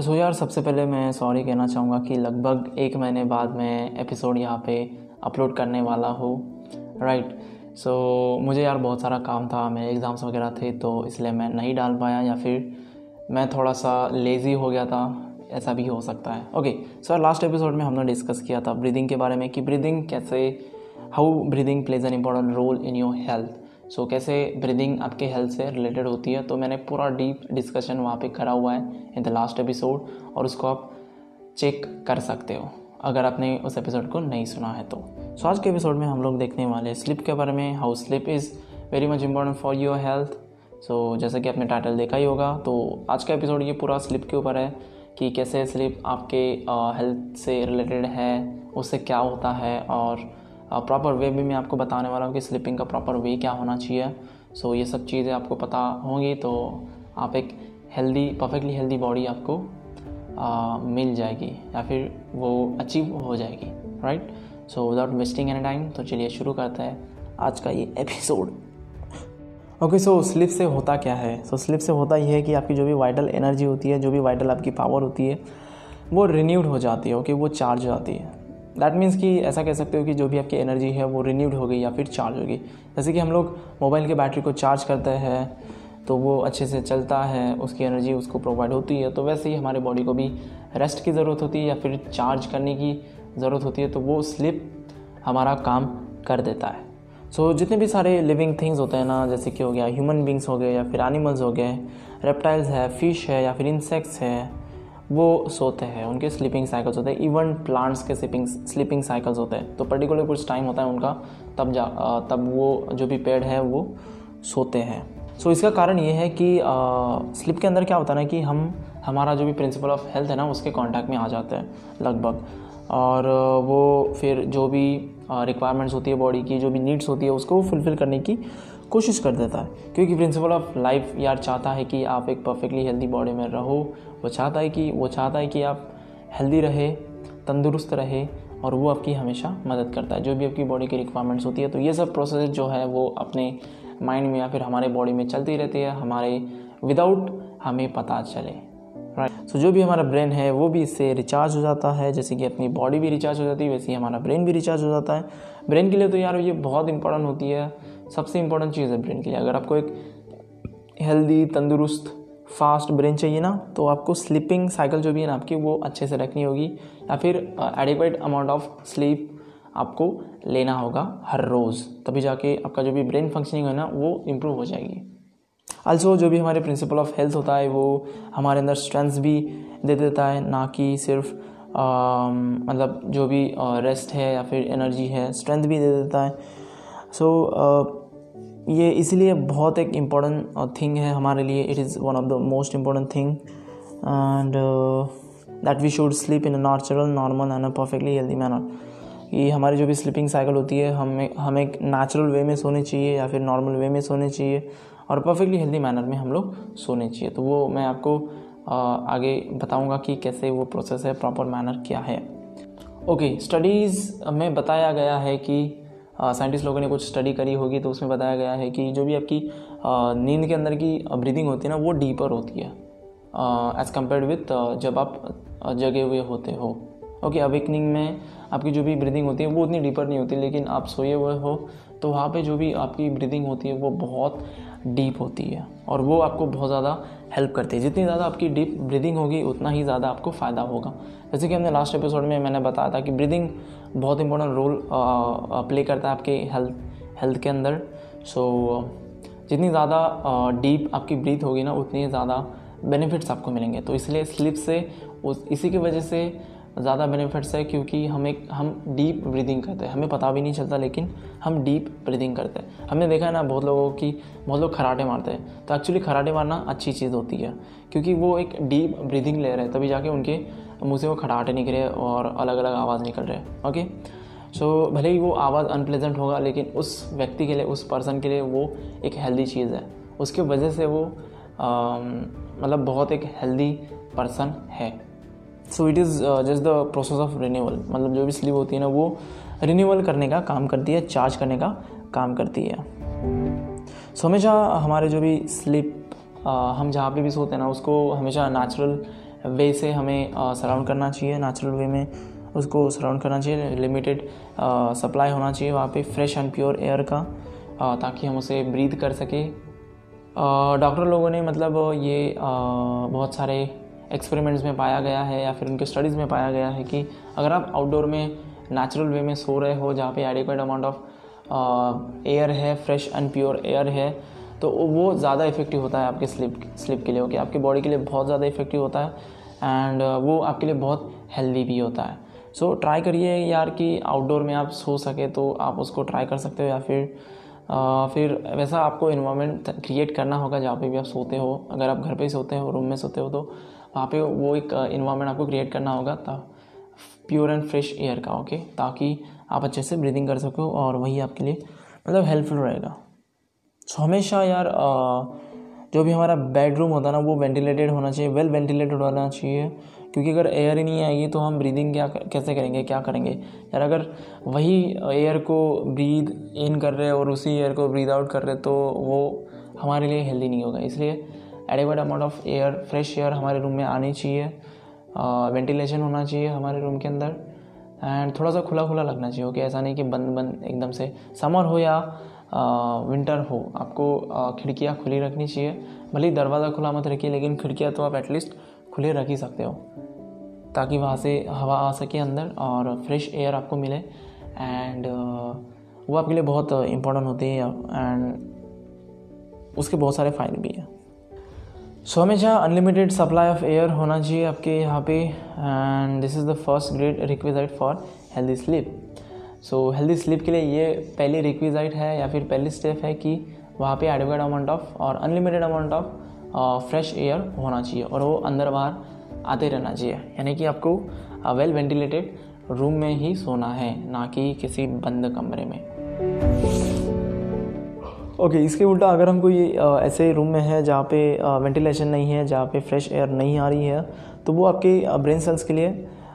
सो यार, सबसे पहले मैं सॉरी कहना चाहूँगा कि लगभग एक महीने बाद मैं एपिसोड यहाँ पे अपलोड करने वाला हूँ राइट सो मुझे यार बहुत सारा काम था मेरे एग्ज़ाम्स वगैरह थे तो इसलिए मैं नहीं डाल पाया या फिर मैं थोड़ा सा लेज़ी हो गया था, ऐसा भी हो सकता है। ओके सर लास्ट एपिसोड में हमने डिस्कस किया था ब्रीदिंग के बारे में कि ब्रीदिंग कैसे how breathing plays an important role in your health so so, कैसे ब्रीदिंग आपके हेल्थ से रिलेटेड होती है? तो मैंने पूरा डीप डिस्कशन वहाँ पे करा हुआ है इन द लास्ट एपिसोड और उसको आप चेक कर सकते हो अगर आपने उस एपिसोड को नहीं सुना है तो। सो so, आज के एपिसोड में हम लोग देखने वाले स्लिप के बारे में how sleep is very much important for your health so जैसे कि आपने टाइटल देखा ही होगा तो आज का एपिसोड ये पूरा स्लिप के ऊपर है कि कैसे स्लिप आपके हेल्थ से रिलेटेड है उससे क्या होता है और प्रॉपर वे भी मैं आपको बताने वाला हूँ कि स्लीपिंग का प्रॉपर वे क्या होना चाहिए। सो ये सब चीज़ें आपको पता होंगी तो आप एक हेल्दी परफेक्टली हेल्दी बॉडी आपको आ, मिल जाएगी या फिर वो अचीव हो जाएगी right so without wasting any time तो चलिए शुरू करते हैं आज का ये एपिसोड ओके सो स्लिप से होता क्या है? सो so, स्लिप से होता ये है कि आपकी जो भी वाइटल एनर्जी होती है जो भी वाइटल आपकी पावर होती है वो रिन्यूड हो जाती है ओके okay? वो चार्ज हो जाती है। दैट मीन्स कि ऐसा कह सकते हो कि जो भी आपकी एनर्जी है वो रिन्यूड हो गई या फिर चार्ज हो गई। जैसे कि हम लोग मोबाइल के बैटरी को चार्ज करते हैं तो वो अच्छे से चलता है उसकी एनर्जी उसको प्रोवाइड होती है तो वैसे ही हमारे बॉडी को भी रेस्ट की ज़रूरत होती है या फिर चार्ज करने की ज़रूरत होती है तो वो स्लिप हमारा काम कर देता है। सो so, जितने भी सारे लिविंग थिंग्स होते हैं ना जैसे कि हो गया ह्यूमन बींग्स हो गए या फिर एनिमल्स हो गए रेप्टाइल्स है फ़िश है या फिर इंसेक्ट्स है वो सोते हैं उनके स्लीपिंग साइकिल्स होते हैं इवन प्लांट्स के स्लीपिंग स्लीपिंग साइकिल्स होते हैं। तो पर्टिकुलर कुछ टाइम होता है उनका तब जा तब वो जो भी पेड़ है वो सोते हैं। सो so, इसका कारण ये है कि स्लिप के अंदर क्या होता है ना कि हम हमारा जो भी प्रिंसिपल ऑफ़ हेल्थ है ना उसके कांटेक्ट में आ जाते हैं लगभग। और वो फिर जो भी रिक्वायरमेंट्स होती है बॉडी की, जो भी नीड्स होती है उसको वो फुलफ़िल करने की कोशिश कर देता है। क्योंकि प्रिंसिपल ऑफ़ लाइफ यार चाहता है कि आप एक परफेक्टली हेल्दी बॉडी में रहो, वो चाहता है कि, वो चाहता है कि आप हेल्दी रहे, तंदुरुस्त रहे और वो आपकी हमेशा मदद करता है। जो भी आपकी बॉडी की रिक्वायरमेंट्स होती है तो ये सब प्रोसेस जो है वो अपने माइंड में या फिर हमारे बॉडी में चलती रहती है, हमारे विदाउट हमें पता चले। राइट. सो जो भी हमारा ब्रेन है, वो भी इससे रिचार्ज हो जाता है। जैसे कि अपनी बॉडी भी रिचार्ज हो जाती है, वैसे ही हमारा ब्रेन भी रिचार्ज हो जाता है। ब्रेन के लिए तो यार ये बहुत इंपॉर्टेंट होती है। सबसे इंपॉर्टेंट चीज़ है ब्रेन के लिए। अगर आपको एक हेल्दी तंदुरुस्त फास्ट ब्रेन चाहिए ना तो आपको स्लीपिंग साइकिल जो भी है ना, आपकी वो अच्छे से रखनी होगी। या फिर एडिक्वेट अमाउंट ऑफ़ स्लीप आपको लेना होगा हर रोज़। तभी जाके आपका जो भी ब्रेन फंक्शनिंग है ना, वो इम्प्रूव हो जाएगी। आल्सो जो भी हमारे प्रिंसिपल ऑफ़ हेल्थ होता है वो हमारे अंदर स्ट्रेंथ भी दे देता है ना कि सिर्फ़ मतलब जो भी रेस्ट है या फिर एनर्जी है स्ट्रेंथ भी दे देता है। सो so, ये इसलिए बहुत एक इंपॉर्टेंट थिंग है हमारे लिए। It is one of the most important thing and that we should sleep in a natural normal and a perfectly healthy manner कि हमारी जो भी स्लीपिंग साइकिल होती है हमें हमें एक नेचुरल वे में सोने चाहिए या फिर नॉर्मल वे में सोने चाहिए। और परफेक्टली हेल्दी मैनर में हम लोग सोने चाहिए। तो वो मैं आपको आगे बताऊँगा कि कैसे वो प्रोसेस है प्रॉपर मैनर क्या है। ओके okay, स्टडीज़ में बताया गया है कि साइंटिस्ट लोगों ने कुछ स्टडी करी होगी तो उसमें बताया गया है कि जो भी आपकी नींद के अंदर की ब्रीदिंग होती है ना वो डीपर होती है। एज़ कंपेयर विथ जब आप जगे हुए होते हो। ओके अवेकनिंग में आपकी जो भी ब्रीदिंग होती है, वो उतनी डीपर नहीं होती, लेकिन आप सोए हुए हो तो वहाँ पे जो भी आपकी ब्रीदिंग होती है, वो बहुत डीप होती है और वो आपको बहुत ज़्यादा हेल्प करती है। जितनी ज़्यादा आपकी डीप ब्रीदिंग होगी, उतना ही ज़्यादा आपको फ़ायदा होगा। जैसे कि हमने लास्ट एपिसोड में मैंने बताया था कि ब्रीदिंग बहुत इंपॉर्टेंट रोल प्ले करता है आपके हेल्थ हेल्थ के अंदर। सो जितनी ज़्यादा डीप आपकी ब्रीथ होगी ना, उतनी ज़्यादा बेनिफिट्स आपको मिलेंगे। तो इसलिए स्लिप से, उस, इसी की वजह से ज़्यादा बेनिफिट्स है क्योंकि हम एक हम डीप ब्रीदिंग करते हैं। हमें पता भी नहीं चलता लेकिन हम डीप ब्रीदिंग करते हैं। हमने देखा है ना बहुत लोगों की बहुत लोग खराटे मारते हैं। तो एक्चुअली खराटे मारना अच्छी चीज़ होती है क्योंकि वो एक डीप ब्रीदिंग ले रहे हैं। तभी जाके उनके मुँह से वो खराटे निकले और अलग अलग आवाज़ निकल रहे हैं। ओके सो so, भले ही वो आवाज़ अनप्लेजेंट होगा लेकिन उस व्यक्ति के लिए उस पर्सन के लिए वो एक हेल्दी चीज़ है। उसके वजह से वो मतलब बहुत एक हेल्दी पर्सन है। So it is just the process of renewal मतलब जो भी स्लीप होती है ना वो रिन्यूअल करने का काम करती है चार्ज करने का काम करती है। सो so, हमेशा हमारे जो भी स्लीप uh, हम जहाँ पे भी सोते हैं ना उसको हमेशा नेचुरल वे से हमें सराउंड करना चाहिए। नेचुरल वे में उसको सराउंड करना चाहिए। लिमिटेड सप्लाई होना चाहिए वहाँ पे फ्रेश एंड प्योर एयर का आ, ताकि हम उसे ब्रीथ कर सके। डॉक्टर लोगों ने मतलब ये आ, बहुत सारे एक्सपेरिमेंट्स में पाया गया है या फिर उनके स्टडीज़ में पाया गया है कि अगर आप आउटडोर में नेचुरल वे में सो रहे हो जहाँ पे एडिक्वेट अमाउंट ऑफ़ एयर है फ्रेश एंड प्योर एयर है तो वो ज़्यादा इफ़ेक्टिव होता है आपके स्लिप स्लिप के लिए ओके आपकी बॉडी के लिए बहुत ज़्यादा इफ़ेक्टिव होता है एंड वो आपके लिए बहुत हेल्दी भी होता है। सो so, ट्राई करिए यार कि आउटडोर में आप सो सके तो आप उसको ट्राई कर सकते हो या फिर आ, फिर वैसा आपको इन्वामेंट क्रिएट करना होगा जहाँ पे भी आप सोते हो। अगर आप घर पे ही सोते हो रूम में सोते हो तो वहाँ पे वो एक इन्वायरमेंट आपको क्रिएट करना होगा प्योर एंड फ्रेश एयर का ओके ताकि आप अच्छे से ब्रीदिंग कर सको और वही आपके लिए मतलब हेल्पफुल रहेगा। सो हमेशा यार जो भी हमारा बेडरूम होता है ना, वो वेंटिलेटेड होना चाहिए वेल वेंटिलेटेड होना चाहिए, क्योंकि अगर एयर ही नहीं आएगी तो हम ब्रीदिंग क्या कैसे करेंगे, क्या करेंगे? यार, अगर वही एयर को ब्रीद इन कर रहे और उसी एयर को ब्रीद आउट कर रहे तो वो हमारे लिए हेल्दी नहीं होगा। इसलिए adequate amount of air fresh air हमारे रूम में आनी चाहिए। वेंटिलेशन होना चाहिए हमारे रूम के अंदर। एंड थोड़ा सा खुला खुला लगना चाहिए ओके ऐसा नहीं कि बंद बंद एकदम से। समर हो या विंटर हो, आपको खिड़कियाँ खुली रखनी चाहिए। भले ही दरवाज़ा खुला मत रखिए, लेकिन खिड़कियाँ तो आप एटलीस्ट खुले रख ही सकते हो। ताकि वहाँ से हवा आ सके अंदर और फ्रेश एयर आपको मिले। एंड वो आपके लिए बहुत इम्पोर्टेंट होती है। एंड उसके बहुत सारे फ़ायदे भी हैं। सो हमेशा अनलिमिटेड सप्लाई ऑफ़ एयर होना चाहिए आपके यहाँ पे and this is the first great requisite for healthy sleep so healthy sleep के लिए ये पहली रिक्विज़ाइट है या फिर पहली स्टेप है कि वहाँ पे एडोकेट अमाउंट ऑफ़ और unlimited amount of fresh air होना चाहिए और वो अंदर बाहर आते रहना चाहिए। यानी कि आपको वेल वेंटिलेटेड रूम में ही सोना है, ना कि किसी बंद कमरे में। ओके इसके उल्टा अगर हम कोई ऐसे रूम में है जहाँ पे वेंटिलेशन नहीं है, जहाँ पे फ्रेश एयर नहीं आ रही है तो वो आपके ब्रेन सेल्स के लिए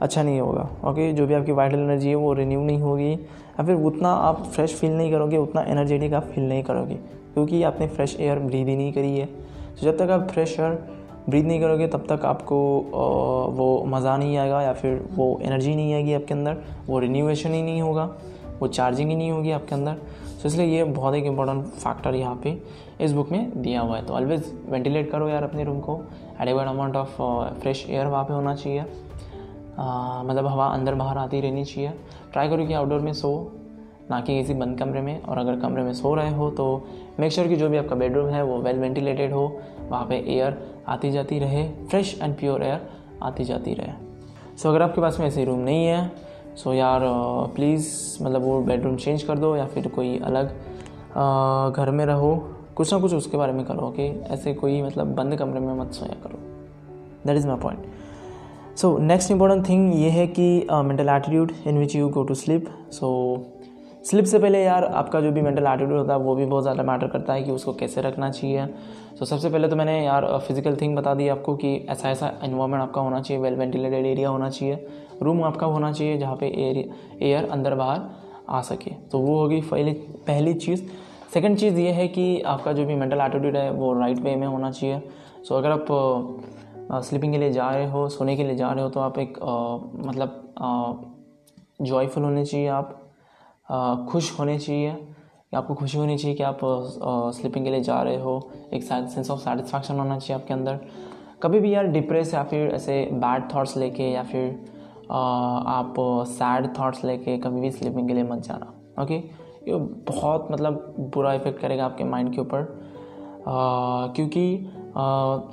अच्छा नहीं होगा। ओके जो भी आपकी वाइटल एनर्जी है वो रिन्यू नहीं होगी या फिर उतना आप फ्रेश फील नहीं करोगे, उतना एनर्जेटिक आप फील नहीं करोगे, क्योंकि आपने फ्रेश एयर ब्रीद ही नहीं करी है। तो जब तक आप फ्रेश एयर ब्रीद नहीं करोगे, तब तक आपको वो मज़ा नहीं आएगा या फिर वो एनर्जी नहीं आएगी आपके अंदर, वो रिन्यूएशन ही नहीं होगा, वो चार्जिंग ही नहीं होगी आपके अंदर। तो इसलिए ये बहुत एक इंपॉर्टेंट फैक्टर यहाँ पे इस बुक में दिया हुआ है। तो ऑलवेज वेंटिलेट करो यार अपने रूम को। एडेबल अमाउंट ऑफ़ फ्रेश एयर वहाँ पे होना चाहिए। मतलब हवा अंदर बाहर आती रहनी चाहिए। ट्राई करो कि आउटडोर में सो ना कि किसी बंद कमरे में। और अगर कमरे में सो रहे हो तो मेक श्योर कि जो भी आपका बेडरूम है वो वेल वेंटिलेटेड हो। वहाँ पे एयर आती जाती रहे। फ्रेश एंड प्योर एयर आती जाती रहे। सो so, अगर आपके पास में ऐसे रूम नहीं है सो so, यार प्लीज़ मतलब वो बेडरूम चेंज कर दो या फिर कोई अलग घर में रहो। कुछ ना कुछ उसके बारे में करो ओके ऐसे कोई मतलब बंद कमरे में मत सोया करो। That is my point so next important thing ये है कि mental attitude in which you go to sleep so sleep से पहले यार आपका जो भी मेंटल एटीट्यूड होता है वो भी बहुत ज़्यादा मैटर करता है कि उसको कैसे रखना चाहिए। So, सबसे पहले तो मैंने यार फ़िज़िकल थिंग बता दी आपको कि ऐसा ऐसा इन्वायरमेंट आपका होना चाहिए वेल वेंटिलेटेड एरिया होना चाहिए रूम आपका होना चाहिए जहाँ पे एयर एयर अंदर बाहर आ सके। तो वो होगी पहली पहली चीज़। सेकेंड चीज़ ये है कि आपका जो भी मेंटल एटीट्यूड है वो राइट वे में होना चाहिए। सो अगर आप स्लीपिंग के लिए जा रहे हो सोने के लिए जा रहे हो तो आप एक आ, मतलब जॉयफुल होने चाहिए आप। खुश होने चाहिए। आपको खुशी होनी चाहिए कि आप स्लीपिंग के लिए जा रहे हो। एक सेंस ऑफ़ सेटिस्फैक्शन होना चाहिए आपके अंदर। कभी भी यार डिप्रेस या फिर ऐसे बैड थाट्स लेके या फिर आ, आप सैड थाट्स लेके कभी भी स्लीपिंग के लिए मत जाना ओके ये बहुत मतलब बुरा इफ़ेक्ट करेगा आपके माइंड के ऊपर। क्योंकि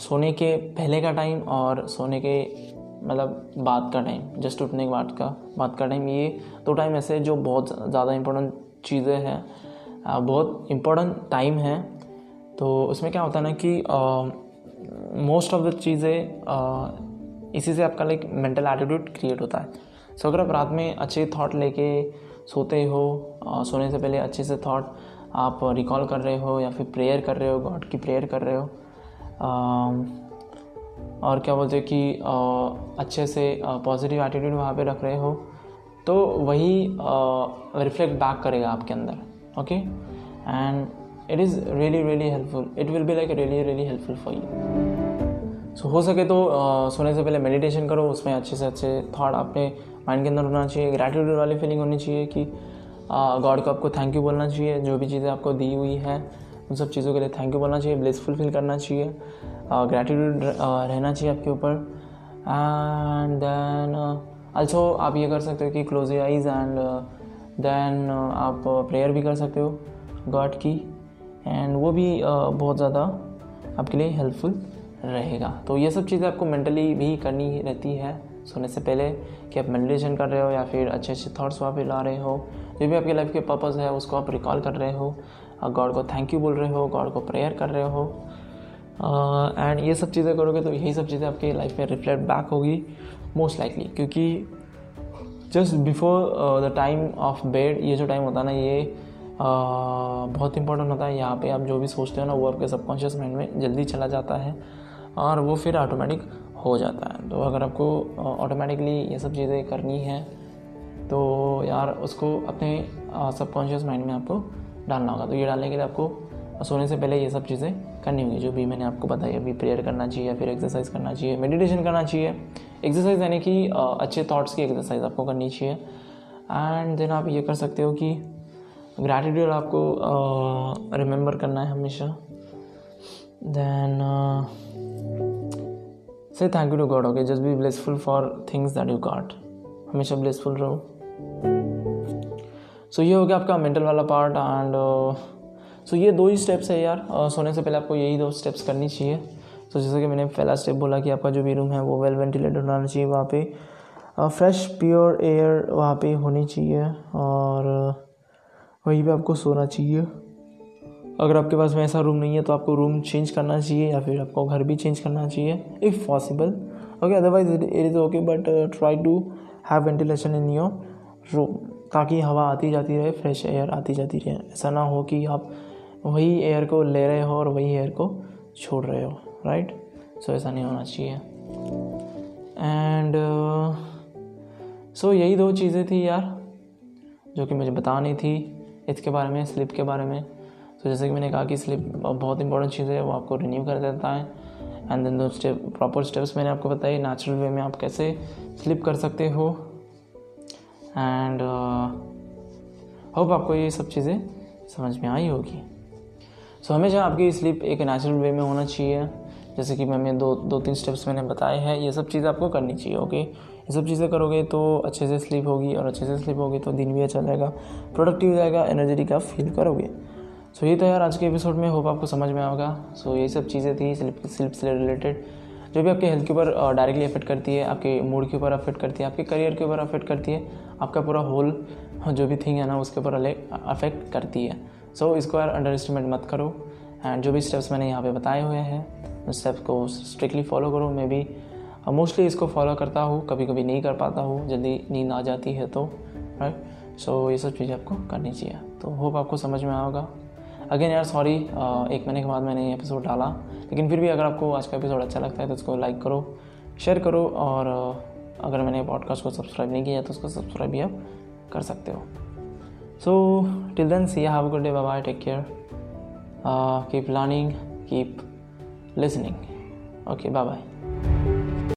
सोने के पहले का टाइम और सोने के मतलब बात का टाइम जस्ट उठने के बाद का बात का टाइम ये दो टाइम ऐसे जो बहुत ज़्यादा इम्पोर्टेंट चीज़ें हैं। बहुत इम्पोर्टेंट टाइम है। तो उसमें क्या होता है ना कि मोस्ट ऑफ़ द चीज़ें इसी से आपका लाइक मेंटल एटीट्यूड क्रिएट होता है। सो अगर आप रात में अच्छे थॉट लेके सोते हो आ, सोने से पहले अच्छे से थॉट आप रिकॉल कर रहे हो या फिर प्रेयर कर रहे हो गॉड की प्रेयर कर रहे हो और क्या बोलते हैं कि अच्छे से पॉजिटिव एटीट्यूड वहाँ पे रख रहे हो तो वही रिफ्लेक्ट बैक करेगा आपके अंदर okay and it is really really helpful it will be like really really helpful for you so हो सके तो सोने से पहले मेडिटेशन करो, उसमें अच्छे से अच्छे थाट आपने माइंड के अंदर होना चाहिए ग्रैटिट्यूड वाली फीलिंग होनी चाहिए कि गॉड को आपको थैंक यू बोलना चाहिए, जो भी चीज़ें आपको दी हुई है। उन सब चीज़ों के लिए थैंक यू बोलना चाहिए ब्लेसफुल फील करना चाहिए ग्रैटिट्यूड रहना चाहिए आपके ऊपर। एंड देन अल्सो आप ये कर सकते हो कि क्लोज आइज़ एंड देन आप प्रेयर भी कर सकते हो गॉड की। एंड वो भी uh, बहुत ज़्यादा आपके लिए हेल्पफुल रहेगा। तो ये सब चीज़ें आपको मेंटली भी करनी रहती है। सोने से पहले कि आप मेडिटेशन कर रहे हो या फिर अच्छे अच्छे थॉट्स वहाँ पे ला रहे हो। जो भी आपकी लाइफ के पर्पज़ है उसको आप रिकॉल कर रहे हो। गॉड को थैंक यू बोल रहे हो गॉड को प्रेयर कर रहे हो। एंड uh, ये सब चीज़ें करोगे तो यही सब चीज़ें आपकी लाइफ में रिफ्लेक्ट बैक होगी मोस्ट लाइकली क्योंकि just before the time of bed ये जो टाइम होता है ना ये uh, बहुत इंपॉर्टेंट होता है। यहाँ पे आप जो भी सोचते हो ना वो आपके सबकॉन्शियस माइंड में जल्दी चला जाता है और वो फिर ऑटोमेटिक हो जाता है। तो अगर आपको ऑटोमेटिकली ये सब चीज़ें करनी है तो यार उसको अपने सबकॉन्शियस माइंड में आपको डालना होगा। तो ये डालने के लिए आपको सोने से पहले ये सब चीज़ें करनी होगी, जो भी मैंने आपको बताया। अभी प्रेयर करना चाहिए या फिर एक्सरसाइज करना चाहिए मेडिटेशन करना चाहिए। एक्सरसाइज यानी कि अच्छे थाट्स की एक्सरसाइज आपको करनी चाहिए। एंड देन आप ये कर सकते हो कि ग्रैटिट्यूड आपको रिमेंबर करना है हमेशा। Then say thank you to God okay just be blessful for things that you got हमेशा ब्लेसफुल रहो। सो so, ये हो गया आपका मेंटल वाला पार्ट एंड सो ये दो ही स्टेप्स है यार। Uh, सोने से पहले आपको यही दो स्टेप्स करनी चाहिए। तो so, जैसे कि मैंने पहला स्टेप बोला कि आपका जो भी रूम है वो वेल वेंटिलेटेड होना चाहिए वहाँ पे। फ्रेश प्योर एयर वहाँ पे होनी चाहिए और uh, वहीं पे आपको सोना चाहिए। अगर आपके पास में ऐसा रूम नहीं है तो आपको रूम चेंज करना चाहिए या फिर आपको घर भी चेंज करना चाहिए। If possible okay otherwise it is okay but try to have ventilation in your room ताकि हवा आती जाती रहे फ्रेश एयर आती जाती रहे। ऐसा ना हो कि आप वही एयर को ले रहे हो और वही एयर को छोड़ रहे हो राइट सो so, ऐसा नहीं होना चाहिए। एंड सो uh, so यही दो चीज़ें थी यार जो कि मुझे बतानी थी इसके बारे में स्लिप के बारे में। तो जैसे कि मैंने कहा कि स्लिप बहुत इंपॉर्टेंट चीज़ है वो आपको रिन्यू कर देता है। एंड देन दो स्टेप प्रॉपर स्टेप्स मैंने आपको बताई नेचुरल वे में आप कैसे स्लिप कर सकते हो। एंड होप uh, आपको ये सब चीज़ें समझ में आई होगी। सो so, हमेशा आपकी स्लिप एक नेचुरल वे में होना चाहिए। जैसे कि मैंने दो दो तीन स्टेप्स मैंने बताए हैं। ये सब चीज़ें आपको करनी चाहिए ओके ये सब चीज़ें करोगे तो अच्छे से स्लीप होगी और अच्छे से स्लीप होगी तो दिन भी अच्छा रहेगा प्रोडक्टिव जाएगा एनर्जेटिक आप फील करोगे। सो so, ये तो यार आज के एपिसोड में। होप आपको समझ में आएगा। सो so, ये सब चीज़ें थी स्लिप स्लिप से रिलेटेड जो भी आपके हेल्थ के ऊपर डायरेक्टली अफेक्ट करती है आपके मूड के ऊपर अफेक्ट करती है आपके करियर के ऊपर अफेक्ट करती है आपका पूरा होल जो भी थिंग है ना उसके ऊपर अफेक्ट करती है। सो so, इसको यार अंडर एस्टिमेट मत करो। एंड जो भी स्टेप्स मैंने यहाँ पे बताए हुए हैं उन स्टेप्स को स्ट्रिक्टली फॉलो करो। मैं भी मोस्टली इसको फॉलो करता हूँ कभी कभी नहीं कर पाता हूँ जल्दी नींद आ जाती है तो राइट सो so, ये सब चीज़ें आपको करनी चाहिए। तो होप आपको समझ में आएगा अगेन यार सॉरी एक महीने के बाद मैंने ये एपिसोड डाला, लेकिन फिर भी अगर आपको आज का एपिसोड अच्छा लगता है तो उसको लाइक करो शेयर करो, और अगर मैंने पॉडकास्ट को सब्सक्राइब नहीं किया तो उसको सब्सक्राइब भी आप कर सकते हो। So till then see have good day bye take care keep learning keep listening okay bye bye